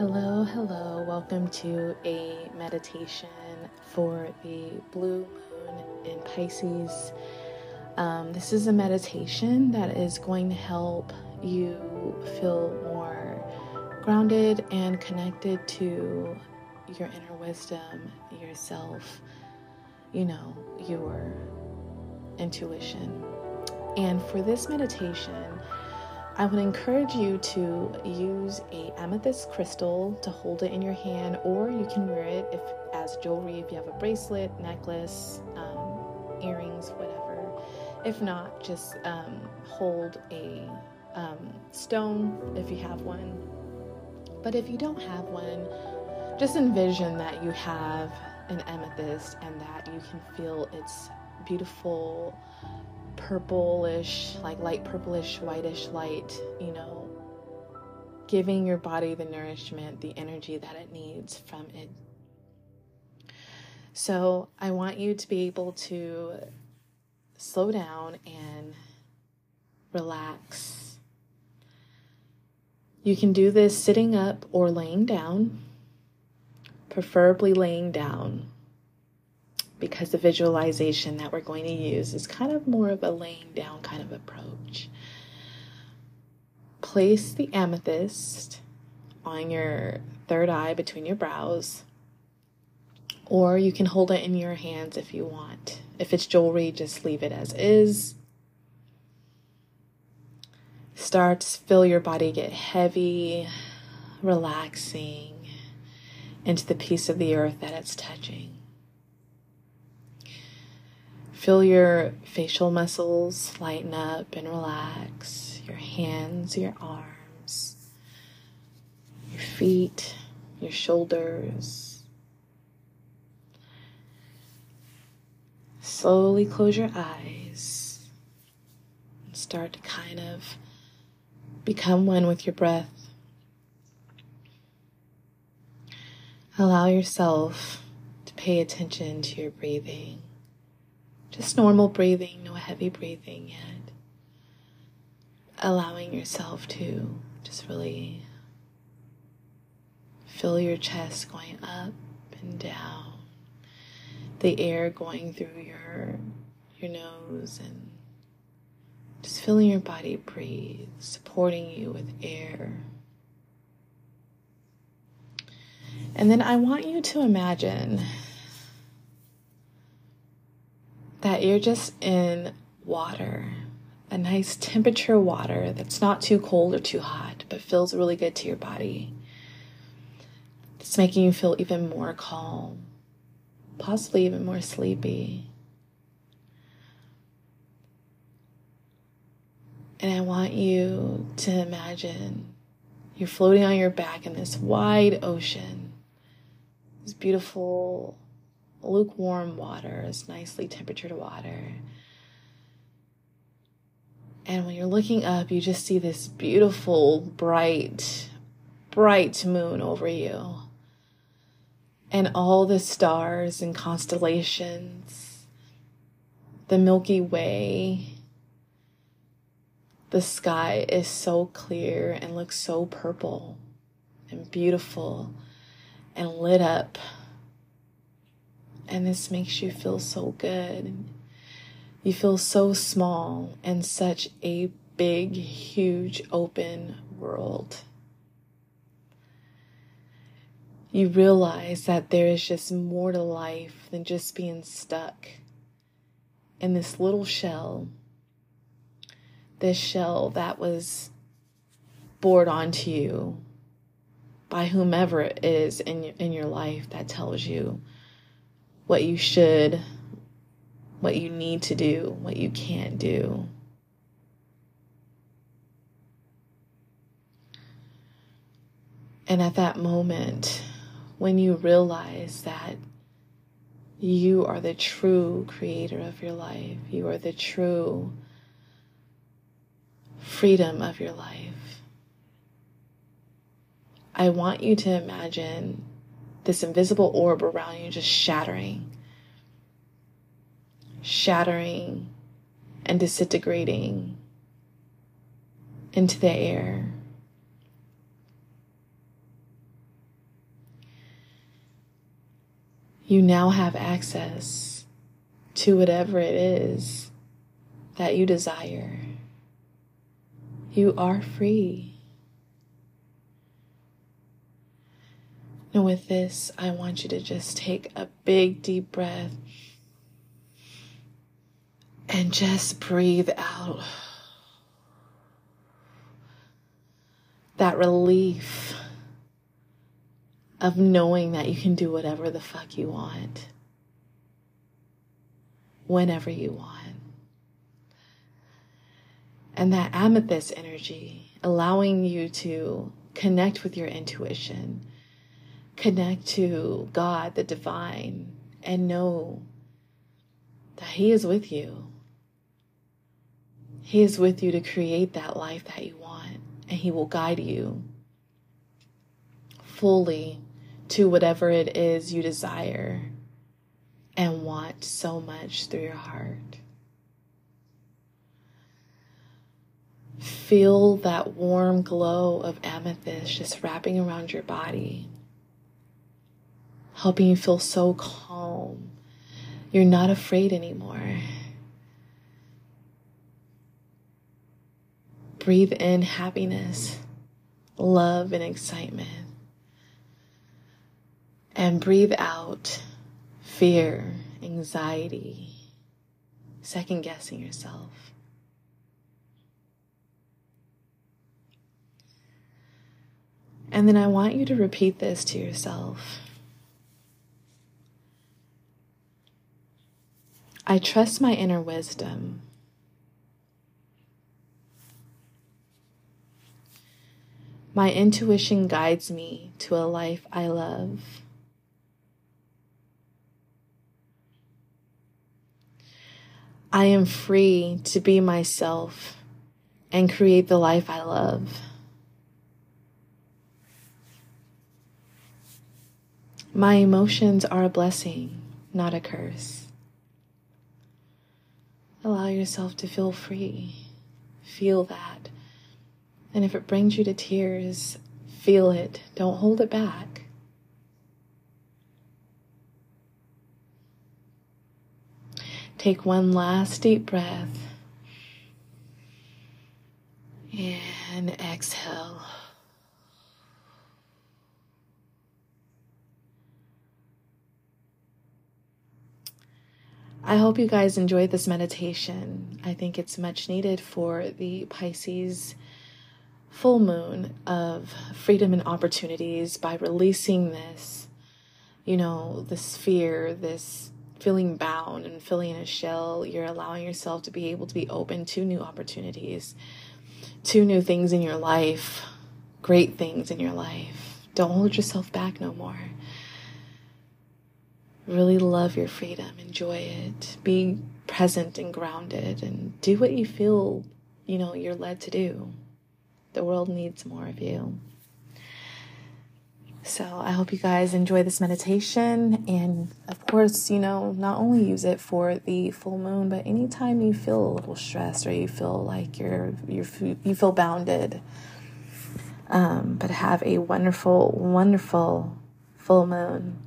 Hello, hello. Welcome to a meditation for the blue moon in Pisces. Um, this is a meditation that is going to help you feel more grounded and connected to your inner wisdom, yourself, you know, your intuition. And for this meditation, I would encourage you to use a amethyst crystal to hold it in your hand, or you can wear it if as jewelry if you have a bracelet, necklace, um, earrings, whatever. If not, just um, hold a um, stone if you have one. But if you don't have one, just envision that you have an amethyst and that you can feel its beautiful purplish, like light purplish, whitish light, you know, giving your body the nourishment, the energy that it needs from it. So I want you to be able to slow down and relax. You can do this sitting up or laying down, preferably laying down because the visualization that we're going to use is kind of more of a laying down kind of approach. Place the amethyst on your third eye between your brows, or you can hold it in your hands if you want. If it's jewelry, just leave it as is. Start to feel your body get heavy, relaxing into the piece of the earth that it's touching. Feel your facial muscles lighten up and relax. Your hands, your arms, your feet, your shoulders. Slowly close your eyes and start to kind of become one with your breath. Allow yourself to pay attention to your breathing. Just normal breathing, no heavy breathing yet. Allowing yourself to just really feel your chest going up and down, the air going through your your nose and just feeling your body breathe, supporting you with air. And then I want you to imagine that you're just in water, a nice temperature water that's not too cold or too hot, but feels really good to your body. It's making you feel even more calm, possibly even more sleepy. And I want you to imagine you're floating on your back in this wide ocean, this beautiful lukewarm water, is nicely temperatured water. And when you're looking up, you just see this beautiful, bright, bright moon over you. And all the stars and constellations, the Milky Way. The sky is so clear and looks so purple and beautiful and lit up and this makes you feel so good. You feel so small in such a big, huge, open world. You realize that there is just more to life than just being stuck in this little shell. This shell that was bored onto you by whomever it is in, in your life that tells you what you should, what you need to do, what you can't do. And at that moment, when you realize that you are the true creator of your life, you are the true freedom of your life. I want you to imagine this invisible orb around you just shattering, shattering and disintegrating into the air. You now have access to whatever it is that you desire. You are free. And with this, I want you to just take a big, deep breath. And just breathe out. That relief of knowing that you can do whatever the fuck you want. Whenever you want. And that amethyst energy allowing you to connect with your intuition, connect to God, the divine, and know that He is with you. He is with you to create that life that you want, and He will guide you fully to whatever it is you desire and want so much through your heart. Feel that warm glow of amethyst just wrapping around your body, helping you feel so calm. You're not afraid anymore. Breathe in happiness, love, and excitement. And breathe out fear, anxiety, second guessing yourself. And then I want you to repeat this to yourself. I trust my inner wisdom. My intuition guides me to a life I love. I am free to be myself and create the life I love. My emotions are a blessing, not a curse. Allow yourself to feel free. Feel that. And if it brings you to tears, feel it. Don't hold it back. Take one last deep breath and exhale. I hope you guys enjoyed this meditation. I think it's much needed for the Pisces full moon of freedom and opportunities by releasing this, you know, this fear, this feeling bound and feeling a shell. You're allowing yourself to be able to be open to new opportunities, to new things in your life, great things in your life. Don't hold yourself back no more. Really love your freedom, enjoy it, be present and grounded, and do what you feel, you know, you're led to do. The world needs more of you. So I hope you guys enjoy this meditation. And of course, you know, not only use it for the full moon, but anytime you feel a little stressed or you feel like you're, you're you feel bounded. Um, but have a wonderful, wonderful full moon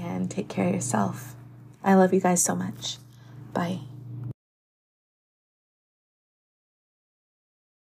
and take care of yourself. I love you guys so much. Bye.